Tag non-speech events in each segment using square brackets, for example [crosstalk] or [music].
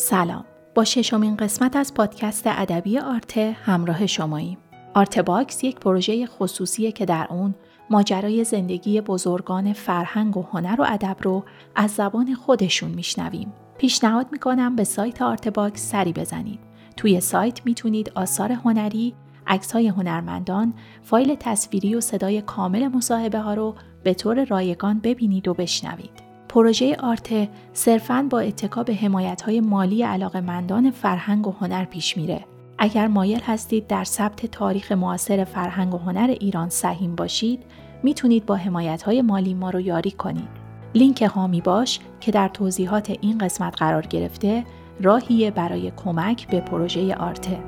سلام. با ششمین قسمت از پادکست ادبی آرته همراه شماییم. ArtBox یک پروژه خصوصیه که در اون ماجرای زندگی بزرگان فرهنگ و هنر و ادب رو از زبان خودشون میشنویم. پیشنهاد می‌کنم به سایت ArtBox سری بزنید. توی سایت می‌تونید آثار هنری های هنرمندان، فایل تصویری و صدای کامل مصاحبه ها رو به طور رایگان ببینید و بشنوید. پروژه آرته صرفاً با اتکا به های مالی علاقمندان فرهنگ و هنر پیش میره. اگر مایل هستید در ثبت تاریخ معاصر فرهنگ و هنر ایران سهیم باشید، می‌تونید با های مالی ما رو یاری کنید. لینک هامی باش که در توضیحات این قسمت قرار گرفته، راهیه برای کمک به پروژه آرته.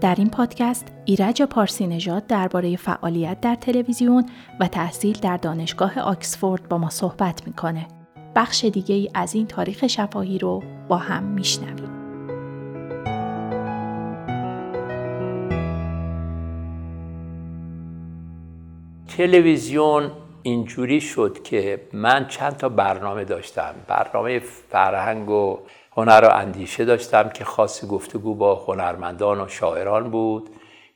در این پادکست ایرج پارسی نژاد درباره فعالیت در تلویزیون و تحصیل در دانشگاه آکسفورد با ما صحبت می‌کنه. بخش دیگه ای از این تاریخ شفاهی رو با هم میشنویم. تلویزیون اینجوری شد که من چند تا برنامه داشتم برنامه فرهنگ و هنر و اندیشه داشتم که خاصی گفتگو با هنرمندان و شاعران بود.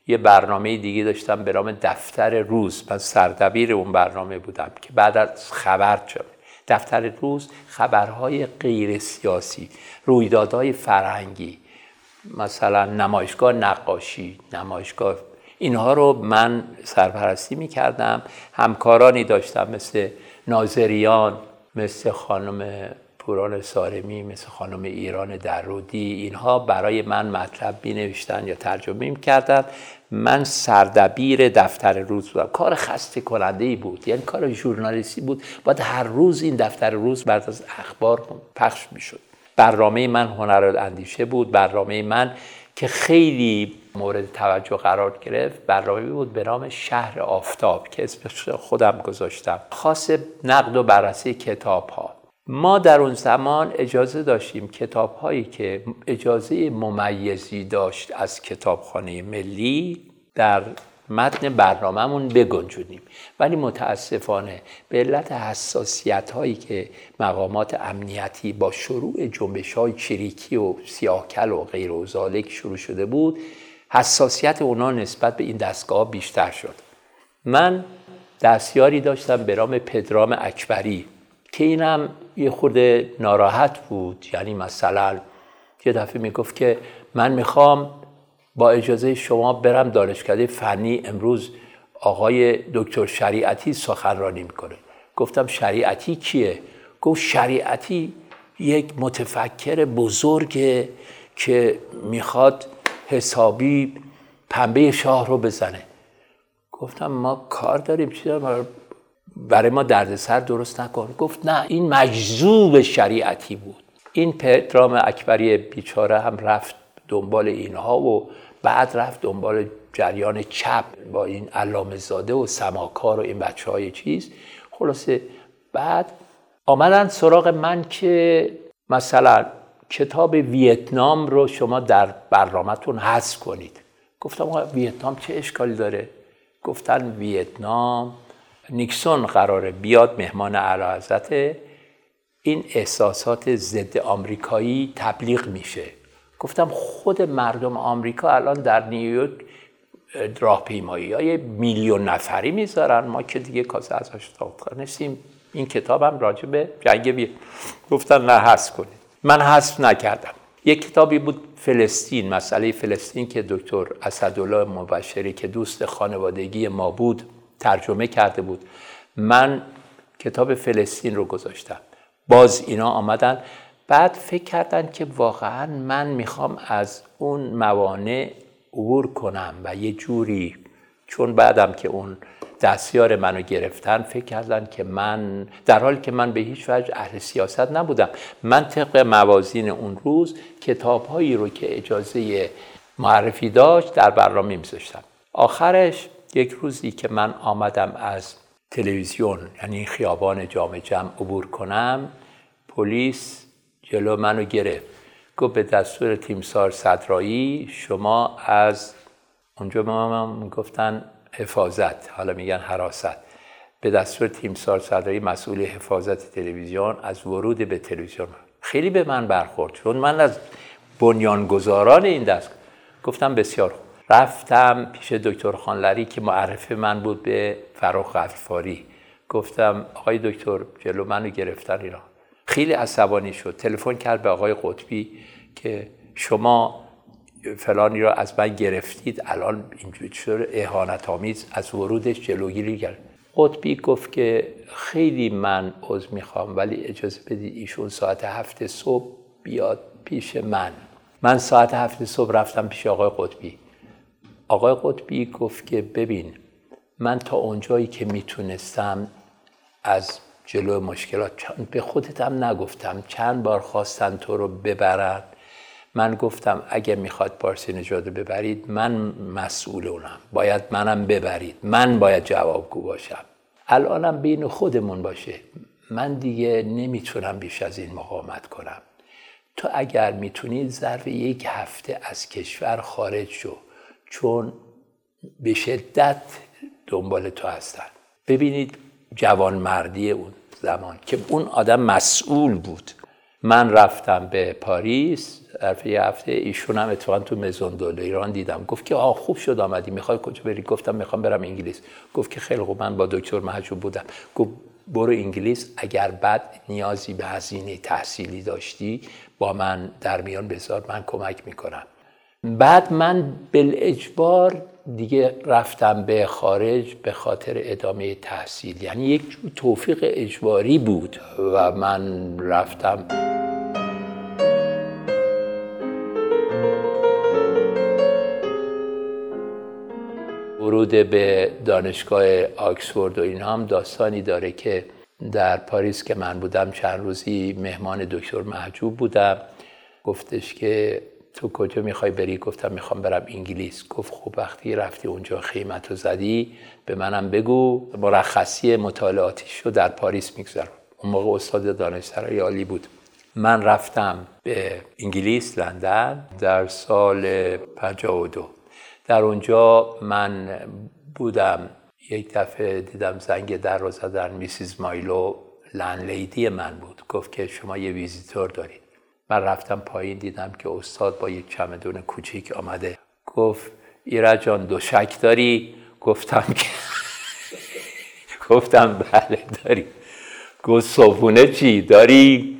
یه برنامه دیگه داشتم به نام دفتر روز. من سردبیر اون برنامه بودم که بعد از خبر شد دفتر روز خبرهای غیر سیاسی رویدادهای فرهنگی مثلا نمایشگاه نقاشی نمایشگاه اینها رو من سرپرستی می کردم همکارانی داشتم مثل ناظریان مثل خانم پوران سارمی مثل خانم ایران درودی اینها برای من مطلب می نوشتن یا ترجمه می کردن من سردبیر دفتر روز بودم. کار خسته کننده ای بود. یعنی کار ژورنالیستی بود. باید هر روز این دفتر روز بعد از اخبار پخش می شد برنامه من هنر اندیشه بود. برنامه من که خیلی مورد توجه قرار گرفت برنامه بود به نام شهر آفتاب که اسمش خودم گذاشتم. خاص نقد و بررسی کتاب ها ما در اون زمان اجازه داشتیم کتاب هایی که اجازه ممیزی داشت از کتابخانه ملی در متن برنامهمون بگنجونیم. ولی متاسفانه به علت حساسیت هایی که مقامات امنیتی با شروع جنبش های چریکی و سیاکل و غیر و شروع شده بود حساسیت اونا نسبت به این دستگاه بیشتر شد. من دستیاری داشتم به نام پدرام اکبری. که اینم یه خورده ناراحت بود. یعنی مثلا یه دفعه می‌گفت که من می‌خوام با اجازه شما برم دانشکده فنی امروز. آقای دکتر شریعتی سخنرانی می‌کنه. گفتم شریعتی کیه؟ گفت شریعتی یک متفکر بزرگه که می‌خواد حسابی پنبه شاه رو بزنه. گفتم ما کار داریم چی داریم؟ برای ما دردسر درست نکن. گفت نه این مجذوب شریعتی بود. این پدرام اکبری بیچاره هم رفت دنبال اینها و بعد رفت دنبال جریان چپ با این علامه زاده و سماکار و این بچه های چیز. خلاصه بعد آمدن سراغ من که مثلا کتاب ویتنام رو شما در برنامهتون حذف کنید. گفتم ویتنام چه اشکالی داره؟ گفتن ویتنام نیکسون قراره بیاد مهمان اعلی این احساسات ضد آمریکایی تبلیغ میشه. گفتم خود مردم آمریکا الان در نیویورک راهپیمایی. های میلیون نفری می‌ذارن؟ ما که دیگه کاسه ازش نیستیم. این کتابم راجع به جنگ بی گفتن نه حذف کنید. من حذف نکردم. یک کتابی بود فلسطین مسئله فلسطین که دکتر اسدالله مبشری که دوست خانوادگی ما بود. ترجمه کرده بود. من کتاب فلسطین رو گذاشتم. باز اینا آمدن. بعد فکر کردن که واقعا من می‌خوام از اون موانع عبور کنم و یه جوری چون بعدم که اون دستیار منو گرفتن فکر کردن که من در حالی که من به هیچ وجه اهل سیاست نبودم. من طبق موازین اون روز کتابهایی رو که اجازه معرفی داشت در برنامه میذاشتم. آخرش یک روزی که من آمدم از تلویزیون یعنی خیابان جام جمع عبور کنم پلیس جلو منو گرفت. گفت به دستور تیمسار صدرایی شما از اونجا من می‌گفتن حفاظت حالا میگن حراست. به دستور تیمسار صدایی مسئول حفاظت تلویزیون از ورود به تلویزیون خیلی به من برخورد چون من از بنیانگذاران این دست گفتم بسیار خوب. رفتم پیش دکتر خانلری که معرف من بود به فراخ غفاری. گفتم آقای دکتر جلو منو گرفتن اینا. خیلی عصبانی شد. تلفن کرد به آقای قطبی که شما فلانی را از من گرفتید الان اینجوری شده اهانت آمیز از ورودش جلوگیری کرد. قطبی گفت که خیلی من عضو می‌خوام ولی اجازه بدید ایشون ساعت هفت صبح بیاد پیش من. من ساعت هفت صبح رفتم پیش آقای قطبی. آقای قطبی گفت که ببین من تا اونجایی که می‌تونستم از جلو مشکلات به خودت هم نگفتم. چند بار خواستن تو رو ببرن من گفتم اگه می‌خواد پارسی نژاد ببرید من مسئول اونم. باید منم ببرید. من باید جوابگو باشم. الانم بین خودمون باشه. من دیگه نمی‌تونم بیش از این مقاومت کنم. تو اگر می‌تونی ظرف یک هفته از کشور خارج شو. چون به شدت دنبال تو هستن. ببینید جوانمردی اون زمان که اون آدم مسئول بود. من رفتم به پاریس ظرف یه هفته ایشون هم اتفاقا تو مزون دول ایران دیدم. گفت که آه خوب شد آمدی. می‌خوای کجا بری؟ گفتم می‌خوام برم انگلیس. گفت که خیلی خوب من با دکتر محجوب بودم. گفت برو انگلیس اگر بعد نیازی به هزینه تحصیلی داشتی با من در میان بذار من کمک می‌کنم. بعد من بالاجبار دیگه رفتم به خارج به خاطر ادامه تحصیل. یعنی یک توفیق اجباری بود و من رفتم. ورود به دانشگاه آکسفورد و این هم داستانی داره که در پاریس که من بودم چند روزی مهمان دکتر محجوب بودم. گفتش که تو کجا می‌خوای بری؟ گفتم می‌خوام برم انگلیس. گفت خب وقتی رفتی اونجا خیمت رو زدی به منم بگو مرخصی مطالعاتی شو در پاریس می‌گذارم. اون موقع استاد دانشسرای عالی بود. من رفتم به انگلیس لندن در سال 52 در اونجا من بودم. یک دفعه دیدم زنگ در رو زدن میسیز مایلو لیدی من بود. گفت که شما یه ویزیتور دارید. من رفتم پایین دیدم که استاد با یک چمدون کوچیک آمده. گفت ایرا جان دو شک داری؟ گفتم که [laughs] گفتم بله داری. گفت صبحونه چی؟ داری؟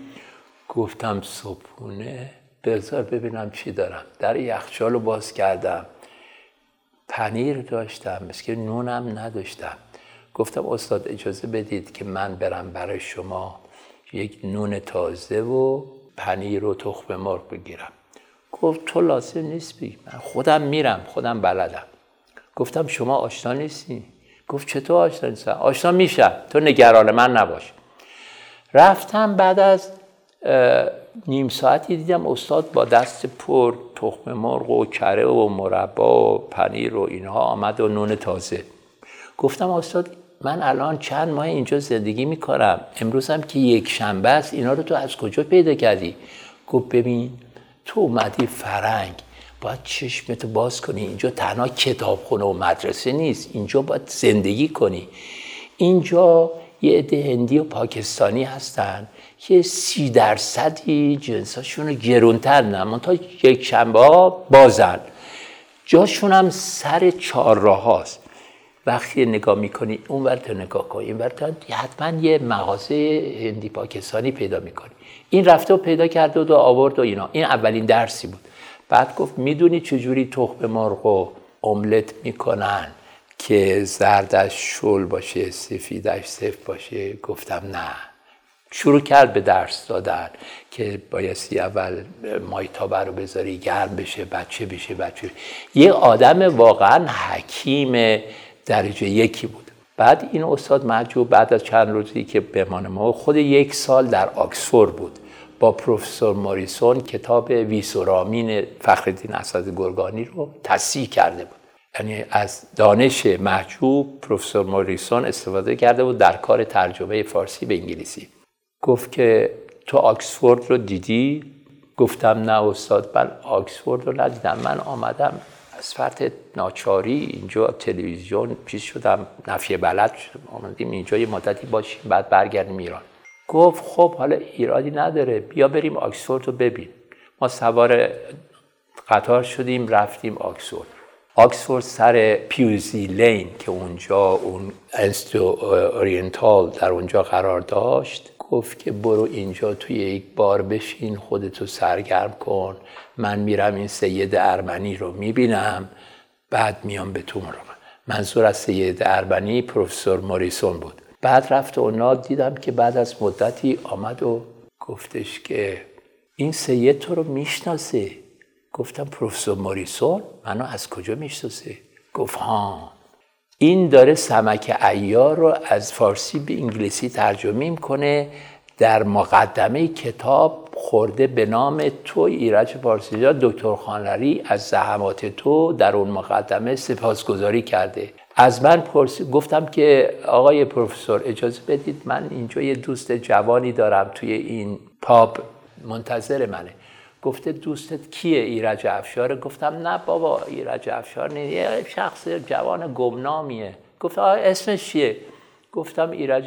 گفتم صبحونه؟ بذار ببینم چی دارم. در یخچال رو باز کردم. پنیر داشتم مثل نونم نداشتم. گفتم استاد اجازه بدید که من برم برای شما یک نون تازه و پنیر و تخم مرغ بگیرم. گفت تو لازم نیست بگی من خودم میرم خودم بلدم. گفتم شما آشنا نیستی؟ گفت چطور آشنا نیستم؟ آشنا میشم. تو نگران من نباش. رفتم بعد از نیم ساعتی دیدم استاد با دست پر تخم مرغ و کره و مربا و پنیر و اینها آمد و نون تازه. گفتم استاد من الان چند ماه اینجا زندگی می‌کنم. امروز هم که یک شنبه است اینا رو تو از کجا پیدا کردی؟ گفت ببین تو اومدی فرنگ. باید چشمتو باز کنی. اینجا تنها کتابخونه و مدرسه نیست. اینجا باید زندگی کنی. اینجا یه عده هندی و پاکستانی هستن که سی درصدی جنساشون رو گرونتر نه تا یک شنبه ها بازن. جاشون هم سر چهار راه هاست. وقتی نگاه می‌کنی اون ورد نگاه کنی این ورد حتما یه مغازه هندی پاکستانی پیدا می‌کنی. این رفته و پیدا کرده و آورد و اینا. این اولین درسی بود. بعد گفت می‌دونی چجوری تخم مرغ و املت می‌کنن که زردش شل باشه سفیدش سفت باشه؟ گفتم نه. شروع کرد به درس دادن که بایستی اول مایتابه رو بذاری گرم بشه بچه بشه بچه یه آدم واقعا حکیم درجه یکی بود. بعد این استاد محجوب بعد از چند روزی که بمان ما خود یک سال در آکسفورد بود با پروفسور موریسون کتاب ویسورامین فخردین اسد گرگانی رو تصحیح کرده بود. یعنی از دانش محجوب پروفسور موریسون استفاده کرده بود در کار ترجمه فارسی به انگلیسی. گفت که تو آکسفورد رو دیدی؟ گفتم نه استاد من آکسفورد رو ندیدم. من آمدم از فرط ناچاری اینجا تلویزیون پیش شدم نفی بلد شدم. آمدیم اینجا یه مدتی باشیم بعد برگردیم ایران. گفت خب حالا ایرادی نداره بیا بریم آکسفورد رو ببین. ما سوار قطار شدیم رفتیم آکسفورد. آکسفورد سر Pusey Lane که اونجا اون انستیتو Oriental در اونجا قرار داشت. گفت که برو اینجا توی یک بار بشین خودتو سرگرم کن. من میرم این سید ارمنی رو می‌بینم. بعد میام به تو مراقبه منظور از سید ارمنی پروفسور موریسون بود. بعد رفت اونا دیدم که بعد از مدتی آمد و گفتش که این سید تو رو می‌شناسه. گفتم پروفسور موریسون؟ منو از کجا می‌شناسه؟ گفت ها. این داره سمک ایار رو از فارسی به انگلیسی ترجمه می‌کنه. در مقدمه کتاب خورده به نام تو ایرج پارسیجا دکتر خانلری از زحمات تو در اون مقدمه سپاسگزاری کرده. از من پرسی گفتم که آقای پروفسور اجازه بدید من اینجا یه دوست جوانی دارم توی این پاپ منتظر منه. گفته دوستت کیه ایرج افشار؟ گفتم نه بابا ایرج افشار نیست. یه شخص جوان گمنامیه. گفت آه اسمش چیه؟ گفتم ایرج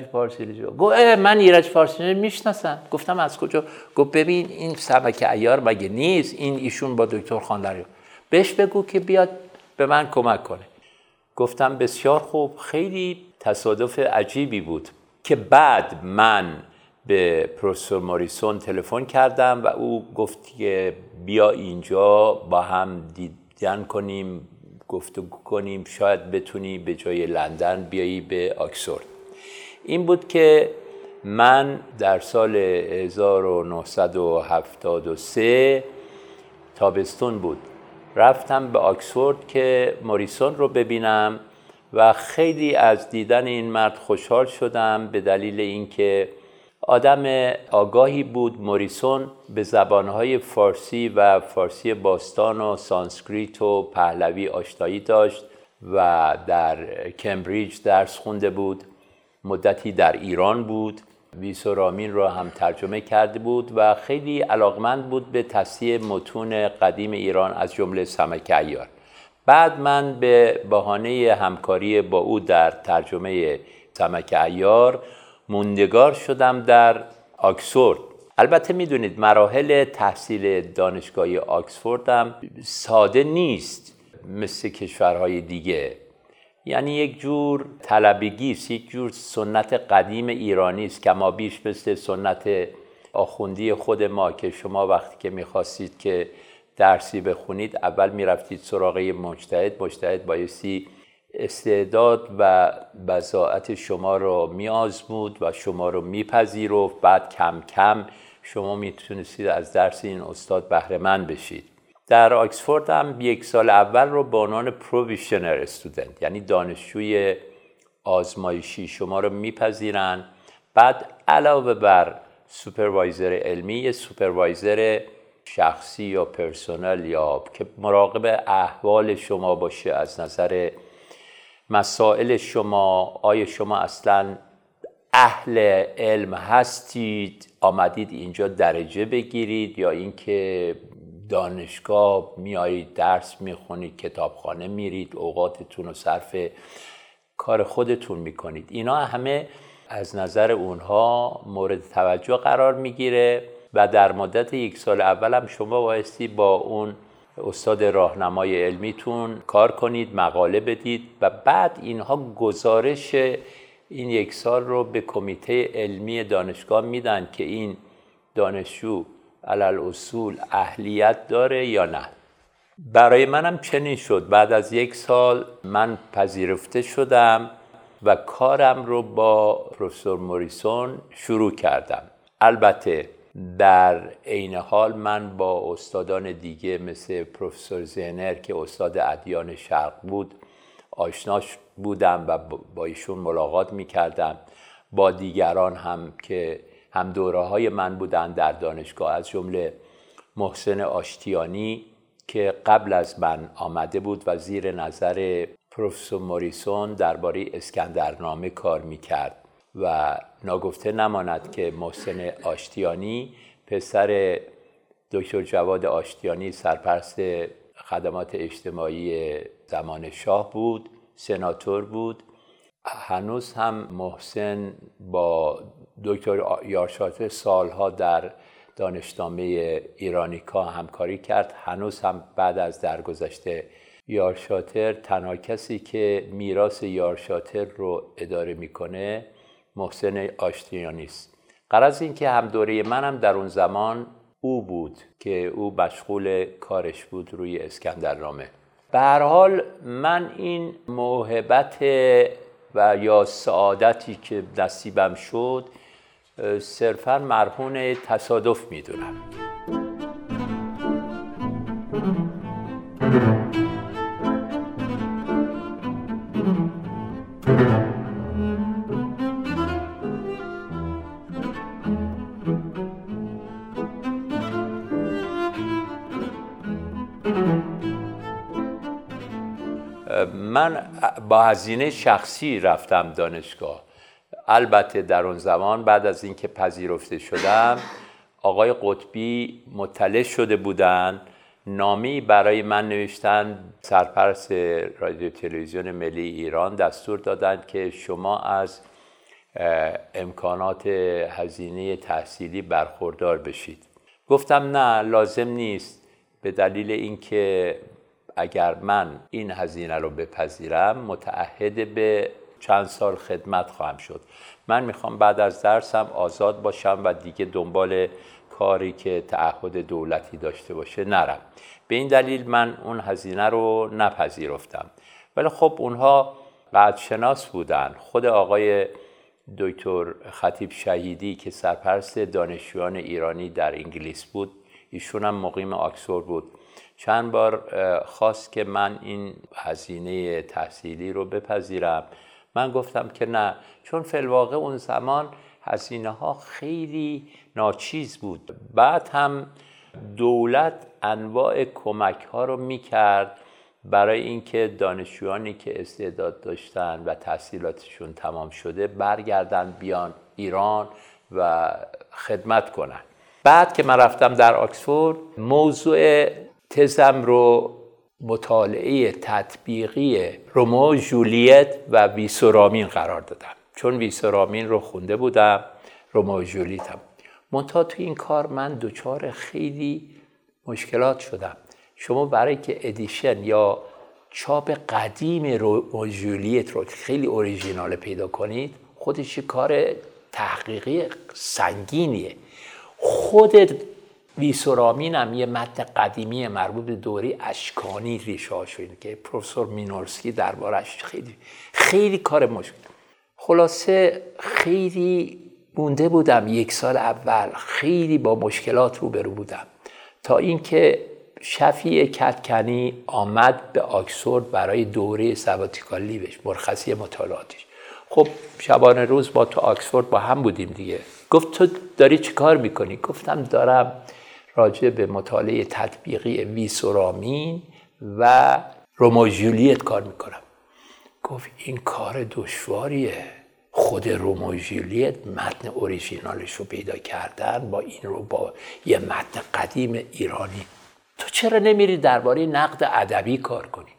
جو گفت من ایرج پارسیلی می‌شناسم. گفتم از کجا؟ گفت ببین این سبک ایار مگه نیست؟ این ایشون با دکتر خانلری بهش بگو که بیاد به من کمک کنه. گفتم بسیار خوب. خیلی تصادف عجیبی بود که بعد من به پروفسور موریسون تلفن کردم و او گفت که بیا اینجا با هم دیدن کنیم گفتگو کنیم شاید بتونی به جای لندن بیایی به آکسفورد. این بود که من در سال 1973 تابستون بود. رفتم به آکسفورد که موریسون رو ببینم و خیلی از دیدن این مرد خوشحال شدم به دلیل اینکه آدم آگاهی بود. موریسون به زبانهای فارسی و فارسی باستان و سانسکریت و پهلوی آشنایی داشت و در کمبریج درس خونده بود. مدتی در ایران بود. ویس و رامین را هم ترجمه کرده بود و خیلی علاقمند بود به تصحیح متون قدیم ایران از جمله سمک عیار. بعد من به بهانه همکاری با او در ترجمه سمک ایار موندگار شدم در آکسفورد. البته می‌دونید مراحل تحصیل دانشگاهی آکسفورد هم ساده نیست مثل کشورهای دیگه. یعنی یک جور طلبگی است یک جور سنت قدیم ایرانی است که ما بیش مثل سنت آخوندی خود ما که شما وقتی که می‌خواستید که درسی بخونید اول می‌رفتید سراغ مجتهد مجتهد بایستی استعداد و بضاعت شما رو میآزمود و شما رو میپذیرفت. بعد کم کم شما می‌تونستید از درس این استاد بهره بشید. در آکسفورد هم یک سال اول رو به عنوان probationer student یعنی دانشجوی آزمایشی شما رو میپذیرن. بعد علاوه بر supervisor علمی supervisor شخصی یا personal یا که مراقب احوال شما باشه از نظر مسائل شما آیا شما اصلا اهل علم هستید؟ آمدید اینجا درجه بگیرید یا اینکه دانشگاه میایید درس می‌خونید کتابخانه میرید اوقاتتون رو صرف کار خودتون می‌کنید؟ اینا همه از نظر اونها مورد توجه قرار می‌گیره و در مدت یک سال اول هم شما بایستی با اون استاد راهنمای علمیتون کار کنید مقاله بدید و بعد اینها گزارش این یک سال رو به کمیته علمی دانشگاه میدن که این دانشجو علل اصول اهلیت داره یا نه. برای منم چنین شد. بعد از یک سال من پذیرفته شدم و کارم رو با پروفسور موریسون شروع کردم. البته در عین حال من با استادان دیگه مثل پروفسور زینر که استاد ادیان شرق بود آشناش بودم و با ایشون ملاقات می کردم با دیگران هم که هم دوره های من بودن در دانشگاه از جمله محسن آشتیانی که قبل از من آمده بود و زیر نظر پروفسور موریسون درباره اسکندرنامه کار می‌کرد و ناگفته نماند که محسن آشتیانی پسر دکتر جواد آشتیانی سرپرست خدمات اجتماعی زمان شاه بود سناتور بود. هنوز هم محسن با دکتر یارشاتر سالها در دانشنامه ایرانیکا همکاری کرد. هنوز هم بعد از درگذشته یارشاتر تنها کسی که میراث یارشاتر رو اداره می‌کنه محسن آشتیانی است. قرض این که هم دوره منم در اون زمان او بود که او مشغول کارش بود روی اسکندرنامه. به هر حال من این موهبت و یا سعادتی که نصیبم شد صرفا مرهون تصادف می‌دونم. با هزینه شخصی رفتم دانشگاه. البته در اون زمان بعد از اینکه پذیرفته شدم آقای قطبی مطلع شده بودند نامی برای من نوشتن سرپرست رادیو تلویزیون ملی ایران دستور دادند که شما از امکانات هزینه تحصیلی برخوردار بشید. گفتم نه لازم نیست. به دلیل اینکه اگر من این هزینه رو بپذیرم متعهد به چند سال خدمت خواهم شد. من می‌خوام بعد از درسم آزاد باشم و دیگه دنبال کاری که تعهد دولتی داشته باشه نرم. به این دلیل من اون هزینه رو نپذیرفتم. ولی خب اونها شناس بودن. خود آقای دکتر خطیب شهیدی که سرپرست دانشجویان ایرانی در انگلیس بود ایشون هم مقیم آکسفورد بود. چند بار خواست که من این هزینه تحصیلی رو بپذیرم. من گفتم که نه چون فلواقع اون زمان هزینه ها خیلی ناچیز بود. بعد هم دولت انواع کمک ها رو می‌کرد برای اینکه دانشجویانی که استعداد داشتن و تحصیلاتشون تمام شده برگردن بیان ایران و خدمت کنن. بعد که من رفتم در آکسفورد موضوع تزم رو مطالعه تطبیقی رومو جولیت و ویسورامین قرار دادم. چون ویسورامین رو خونده بودم رومو جولیت هم. منتها تو این کار من دچار خیلی مشکلات شدم. شما برای که ادیشن یا چاپ قدیم رومو جولیت رو خیلی اوریژینال پیدا کنید خودش کار تحقیقی سنگینیه. خودت ویسورامین هم یه متن قدیمی مربوط به دوره اشکانی ریشه شده که پروفسور مینورسکی دربارش خیلی خیلی کار مشکل. خلاصه خیلی مونده بودم یک سال اول خیلی با مشکلات روبرو بودم. تا اینکه شفیع کتکنی آمد به آکسفورد برای دوره سباتیکال لیوش مرخصی مطالعاتش. خب شبانه روز با تو آکسفورد با هم بودیم دیگه. گفت تو داری چی کار می‌کنی؟ گفتم دارم راجع به مطالعه تطبیقی ویسورامین و رومو جولیت کار می‌کنم. گفت این کار دشواریه. خود رومو جولیت متن اوریژینالش رو پیدا کردن با این رو با یه متن قدیم ایرانی. تو چرا نمیری درباره نقد ادبی کار کنی؟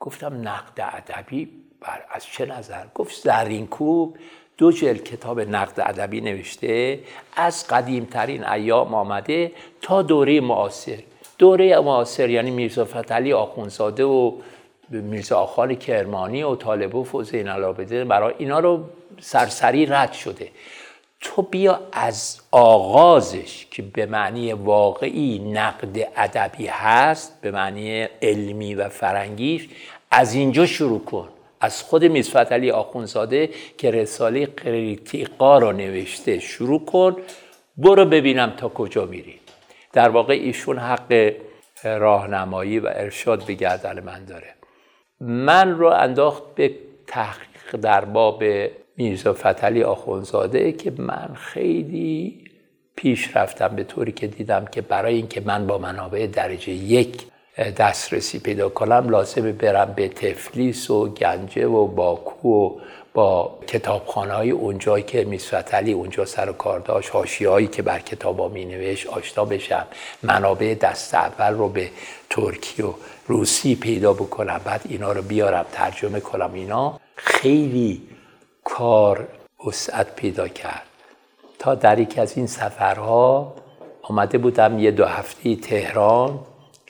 گفتم نقد ادبی بر از چه نظر؟ گفت زرینکوب دو جلد کتاب نقد ادبی نوشته از قدیمترین ایام آمده تا دوره معاصر. دوره معاصر یعنی میرزا فتلی آخونزاده و میرزا آخان کرمانی و طالبوف و زین برای اینا رو سرسری رد شده. تو بیا از آغازش که به معنی واقعی نقد ادبی هست به معنی علمی و فرنگیش از اینجا شروع کن. از خود میزفت علی آخونزاده که رساله قریتیقا رو نوشته شروع کن. برو ببینم تا کجا میری. در واقع ایشون حق راهنمایی و ارشاد به گردن من داره. من رو انداخت به تحقیق در باب میرزا فتلی آخونزاده که من خیلی پیش رفتم به طوری که دیدم که برای اینکه من با منابع درجه یک دسترسی پیدا کنم لازمه برم به تفلیس و گنجه و باکو و با کتابخانه های اونجایی که میسوت علی اونجا سر و کار داشت هایی که بر کتابا می نوشت آشنا بشم منابع دست اول رو به ترکی و روسی پیدا بکنم بعد اینا رو بیارم ترجمه کنم اینا خیلی کار وسعت پیدا کرد. تا در یکی از این سفرها آمده بودم یه دو هفته تهران.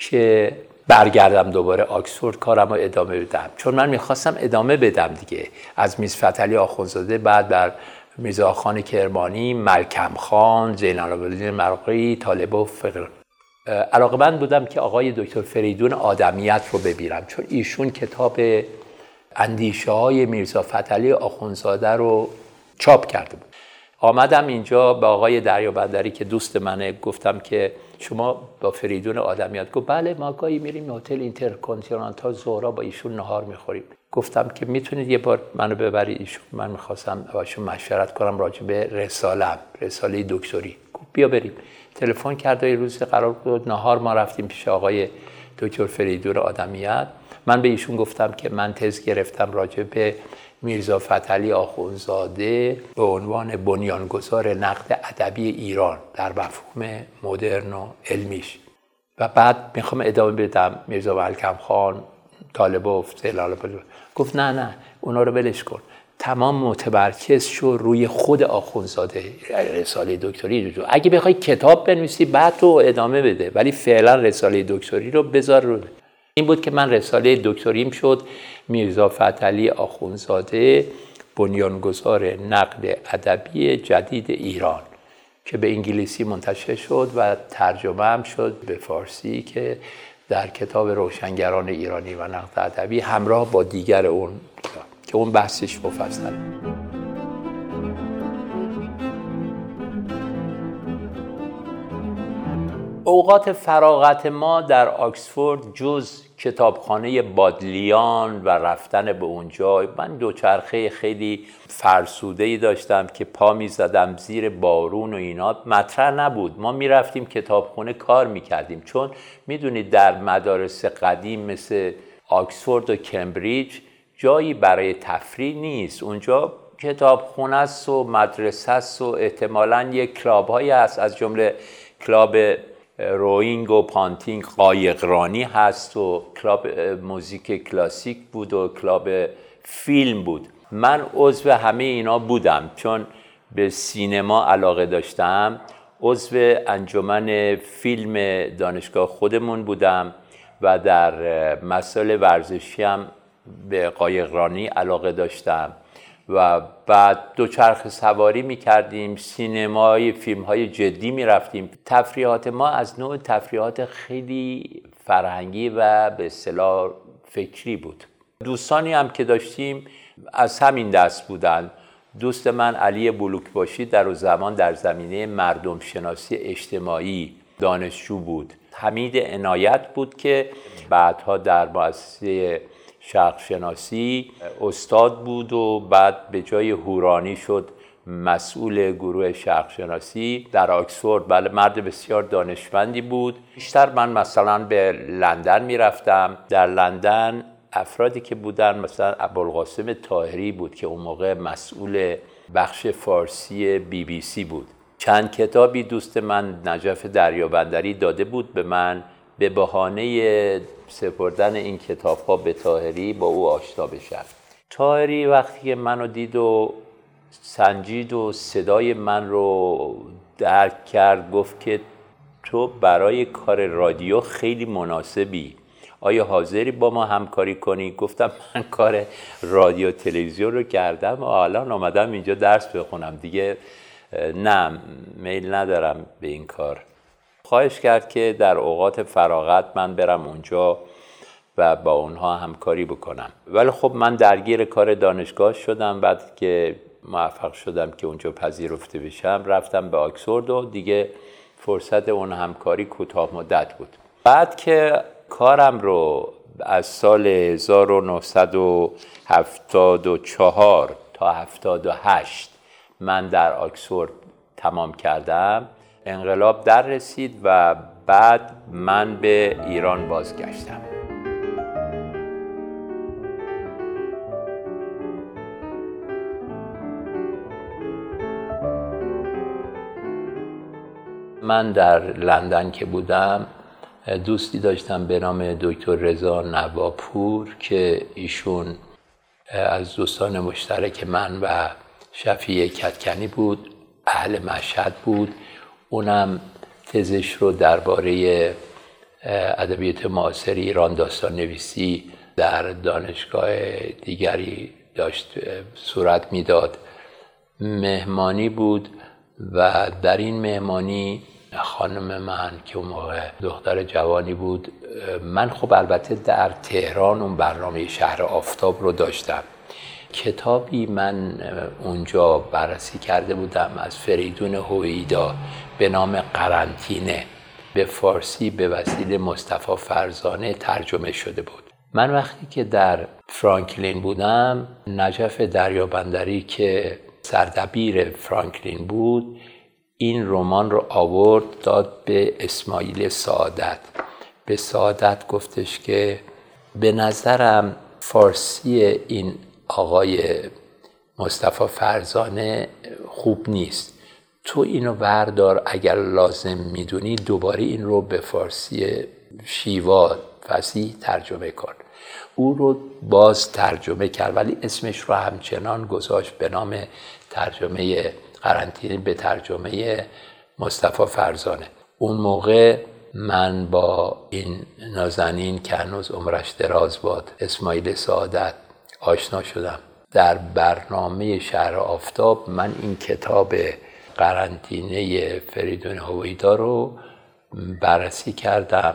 که برگردم دوباره آکسفورد کارم رو ادامه بدم. چون من می‌خواستم ادامه بدم دیگه. از میز فتلی آخونزاده بعد در میرزا خان کرمانی ملکم خان زین العابدین مرقی طالب و فقر علاقه من بودم که آقای دکتر فریدون آدمیت رو ببینم. چون ایشون کتاب اندیشه های میرزا فتلی آخونزاده رو چاپ کرده بود. آمدم اینجا به آقای دریابندری که دوست منه. گفتم که شما با فریدون آدمیت گفت بله ما گاهی میریم هتل اینترکانتینانتال ظهرا با ایشون نهار می‌خوریم. گفتم که می‌تونید یه بار منو ببرید ایشون. من می‌خواستم باشون مشورت کنم راجع به رساله‌م رساله دکتری. گفت بیا بریم. تلفن کرد یه روز قرار بود نهار ما رفتیم پیش آقای دکتر فریدون آدمیت. من به ایشون گفتم که من تز گرفتم راجع به میرزا فتلی آخونزاده به عنوان بنیانگذار نقد ادبی ایران در مفهوم مدرن و علمیش. و بعد می‌خوام ادامه بدم. میرزا ملکم خان طالب و گفت نه نه اونا رو بلش کن. تمام متمرکز شو روی خود آخونزاده رساله دکتری رو اگه بخوای کتاب بنویسی بعد تو ادامه بده. ولی فعلا رساله دکتری رو بذار رو. این بود که من رساله دکتریم شد میرزا فتلی آخونزاده بنیانگذار نقد ادبی جدید ایران که به انگلیسی منتشر شد و ترجمه هم شد به فارسی که در کتاب روشنگران ایرانی و نقد ادبی همراه با دیگر اون که اون بحثش مفصل اوقات فراغت ما در آکسفورد جز کتابخانه بادلیان و رفتن به اونجا من دوچرخه خیلی فرسوده ای داشتم که پا می زدم زیر بارون و اینا مطرح نبود. ما می رفتیم کتابخونه کار می کردیم چون می‌دونید در مدارس قدیم مثل آکسفورد و کمبریج جایی برای تفریح نیست. اونجا کتابخونه است و مدرسه است و احتمالا یک کلاب هایی هست از جمله club rowing و punting قایقرانی هست و club موزیک کلاسیک بود و club فیلم بود. من عضو همه اینا بودم چون به سینما علاقه داشتم. عضو انجمن فیلم دانشگاه خودمون بودم و در مسائل ورزشی هم به قایقرانی علاقه داشتم. و بعد دوچرخ سواری می کردیم سینمای فیلم های جدی می رفتیم تفریحات ما از نوع تفریحات خیلی فرهنگی و به اصطلاح فکری بود. دوستانی هم که داشتیم از همین دست بودن. دوست من علی بلوک باشی در و زمان در زمینه مردم شناسی اجتماعی دانشجو بود. حمید عنایت بود که بعدها در مؤسسه شرق شناسی استاد بود و بعد به جای هورانی شد مسئول گروه شرق شناسی در آکسفورد. بله مرد بسیار دانشمندی بود. بیشتر من مثلا به لندن می‌رفتم. در لندن افرادی که بودن مثلا ابوالقاسم طاهری بود که اون موقع مسئول بخش فارسی بی بی سی بود. چند کتابی دوست من نجف دریابندری داده بود به من. به بهانه سپردن این کتاب ها به تاهری با او آشنا بشم. تاهری وقتی که منو دید و سنجید و صدای من رو درک کرد گفت که تو برای کار رادیو خیلی مناسبی. آیا حاضری با ما همکاری کنی؟ گفتم من کار رادیو تلویزیون رو کردم و الان آمدم اینجا درس بخونم. دیگه نه میل ندارم به این کار. خواهش کرد که در اوقات فراغت من برم اونجا و با اونها همکاری بکنم. ولی خب من درگیر کار دانشگاه شدم بعد که موفق شدم که اونجا پذیرفته بشم رفتم به آکسفورد و دیگه فرصت اون همکاری کوتاه مدت بود. بعد که کارم رو از سال 1974 تا 78 من در آکسفورد تمام کردم انقلاب در رسید و بعد من به ایران بازگشتم. من در لندن که بودم دوستی داشتم به نام دکتر رضا نواپور که ایشون از دوستان مشترک من و شفیع کتکنی بود اهل مشهد بود. اونم تزش رو درباره ادبیات معاصر ایران داستان نویسی در دانشگاه دیگری داشت صورت می‌داد. مهمانی بود و در این مهمانی خانم من که اون موقع دختر جوانی بود من خب البته در تهران اون برنامه شهر آفتاب رو داشتم. کتابی من اونجا بررسی کرده بودم از فریدون هویدا به نام قرنطینه. به فارسی به وسیله مصطفی فرزانه ترجمه شده بود. من وقتی که در فرانکلین بودم نجف دریابندری که سردبیر فرانکلین بود این رمان رو آورد داد به اسماعیل سعادت. به سعادت گفتش که به نظرم فارسی این آقای مصطفی فرزانه خوب نیست. تو اینو بردار اگر لازم می‌دونی دوباره این رو به فارسی شیوا فصیح ترجمه کن. او رو باز ترجمه کرد ولی اسمش رو همچنان گذاشت به نام ترجمه قرنطینه به ترجمه مصطفی فرزانه. اون موقع من با این نازنین که هنوز عمرش دراز باد اسماعیل سعادت آشنا شدم. در برنامه شهر آفتاب من این کتاب قرنطینه فریدون هویدا رو بررسی کردم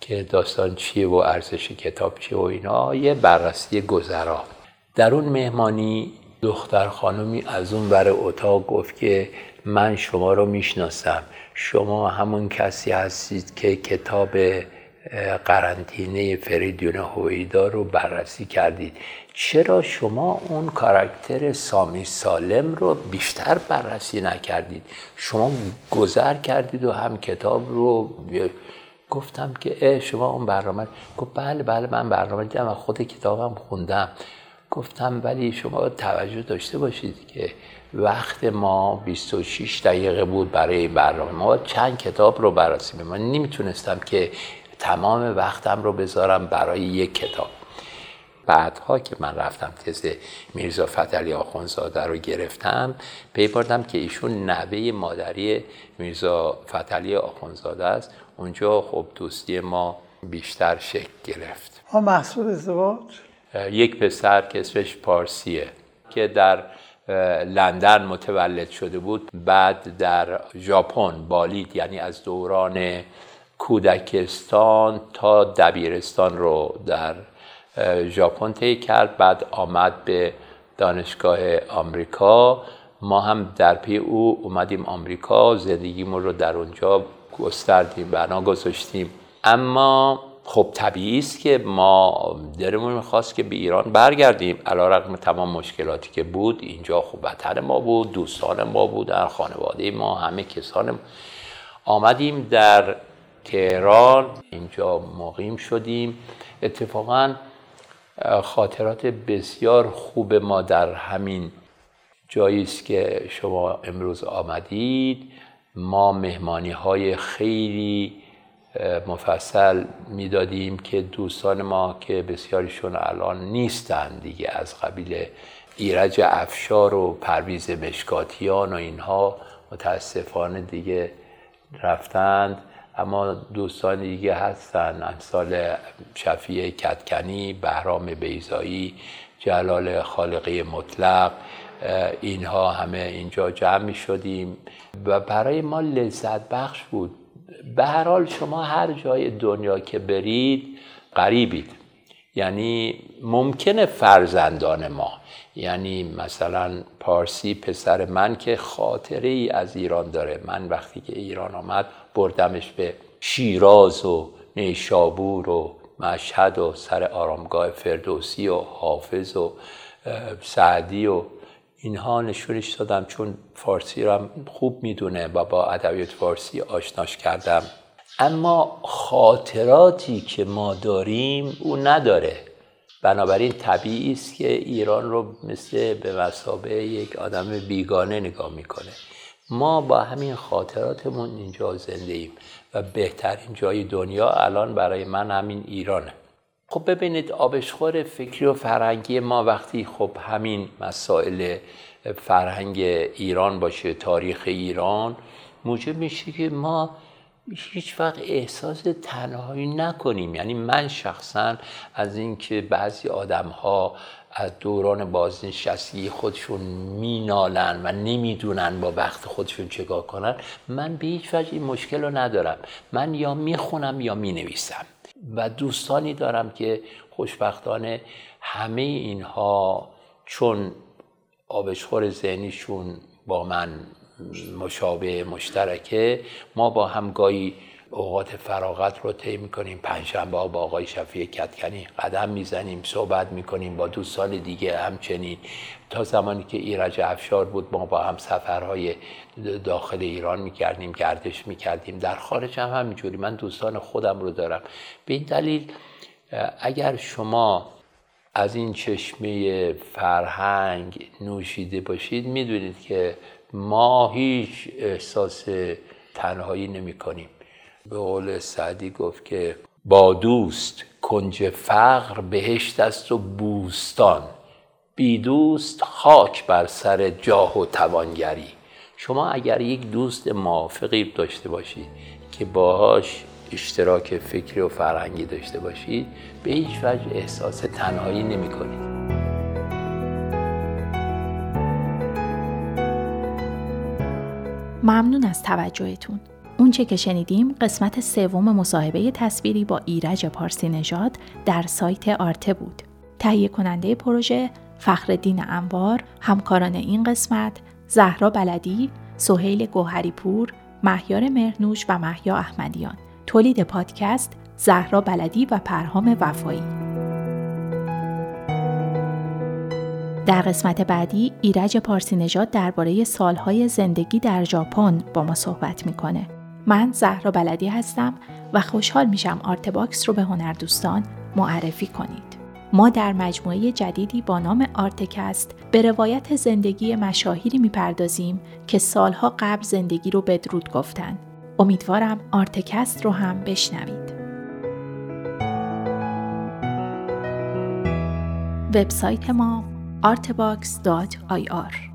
که داستان چیه و ارزش کتاب چیه و اینا. یه بررسی گذرا. در اون مهمانی دختر خانمی از اون بر اتاق گفت که من شما رو می‌شناسم. شما همون کسی هستید که کتاب قرنطینه فریدون هویدا رو بررسی کردید. چرا شما اون کاراکتر سامی سالم رو بیشتر بررسی نکردید؟ شما گذر کردید و هم کتاب رو گفتم که شما اون برنامه گفت بله بله من برنامه دیدم و خود کتابم خوندم. گفتم ولی شما توجه داشته باشید که وقت ما 26 دقیقه بود برای برنامه. ما چند کتاب رو بررسی من نمی‌تونستم که تمام وقتم رو بذارم برای یک کتاب. بعدها که من رفتم تز میرزا فتلی آخونزاده رو گرفتم پی بردم که ایشون نوه مادری میرزا فتلی آخونزاده است. اونجا خب دوستی ما بیشتر شکل گرفت. ما محصول ازدواج؟ یک پسر که اسمش پارسیه که در لندن متولد شده بود بعد در ژاپن بالید یعنی از دوران کودکستان تا دبیرستان رو در ژاپن طی کرد بعد آمد به دانشگاه آمریکا. ما هم در پی او اومدیم آمریکا زندگیمون رو در اونجا گستردیم بنا گذاشتیم. اما خب طبیعی است که ما دلمون می‌خواست که به ایران برگردیم. علا رقم تمام مشکلاتی که بود اینجا خب وطن ما بود دوستان ما بودن خانواده ما همه کسان آمدیم در تهران اینجا مقیم شدیم. اتفاقا خاطرات بسیار خوب ما در همین جایی است که شما امروز آمدید. ما مهمانی های خیلی مفصل می‌دادیم که دوستان ما که بسیاریشون الان نیستند دیگه از قبیل ایرج افشار و پرویز مشکاتیان و اینها متاسفانه دیگه رفتند. اما دوستان دیگه هستن امثال شفیع کتکنی بهرام بیزایی جلال خالقی مطلق اینها همه اینجا جمع می شدیم و برای ما لذت بخش بود. به هر حال شما هر جای دنیا که برید غریبید. یعنی ممکنه فرزندان ما یعنی مثلا پارسی پسر من که خاطره ای از ایران داره. من وقتی که ایران آمد بردمش به شیراز و نیشابور و مشهد و سر آرامگاه فردوسی و حافظ و سعدی و اینها نشونش دادم چون فارسی را خوب می‌دونه و با ادبیات فارسی آشناش کردم. اما خاطراتی که ما داریم او نداره. بنابراین طبیعی است که ایران رو مثل به مسابه یک آدم بیگانه نگاه می‌کنه. ما با همین خاطراتمون اینجا زنده ایم و بهترین جای دنیا الان برای من همین ایرانه. خب ببینید آبشخور فکری و فرهنگی ما وقتی خب همین مسائل فرهنگ ایران باشه تاریخ ایران موجب میشه که ما هیچ وقت احساس تنهایی نکنیم. یعنی من شخصا از اینکه بعضی آدم ها از دوران بازنشستگی خودشون مینالن و نمی‌دونن با وقت خودشون چگاه کنن. من به هیچ وجه این مشکل رو ندارم. من یا می‌خونم یا می‌نویسم. و دوستانی دارم که خوشبختانه همه اینها چون آبشخور ذهنیشون با من مشابه مشترکه ما با هم گاهی اوقات فراغت رو طی می‌کنیم. پنجشنبه با آقای شفیع کتکنی قدم می‌زنیم صحبت می‌کنیم با دوستان دیگه همچنین. تا زمانی که ایرج افشار بود ما با هم سفرهای داخل ایران می‌کردیم گردش می‌کردیم. در خارج هم همینجوری. من دوستان خودم رو دارم. به این دلیل اگر شما از این چشمه فرهنگ نوشیده باشید می‌دونید که ما هیچ احساس تنهایی نمی کنیم به قول سعدی گفت که با دوست کنج فقر بهشت است و بوستان بی دوست خاک بر سر جاه و توانگری شما اگر یک دوست موافقی داشته باشید که باهاش اشتراک فکری و فرهنگی داشته باشید به هیچ وجه احساس تنهایی نمی کنید. ممنون از توجهتون. اونچه که شنیدیم قسمت سوم مصاحبه تصویری با ایرج پارسی نژاد در سایت آرته بود. تهیه کننده پروژه فخردین انوار، همکاران این قسمت زهرا بلدی، سهیل گوهریپور، مهیار مرنوش و محیا احمدیان. تولید پادکست زهرا بلدی و پرهام وفایی. در قسمت بعدی ایرج پارسی نژاد درباره سالهای زندگی در ژاپن با ما صحبت می‌کنه. من زهرا بلدی هستم و خوشحال میشم ArtBox رو به هنردوستان معرفی کنید. ما در مجموعه جدیدی با نام ArtCast به روایت زندگی مشاهیری می‌پردازیم که سالها قبل زندگی رو بدرود گفتن. امیدوارم ArtCast رو هم بشنوید. وبسایت ما artbox.ir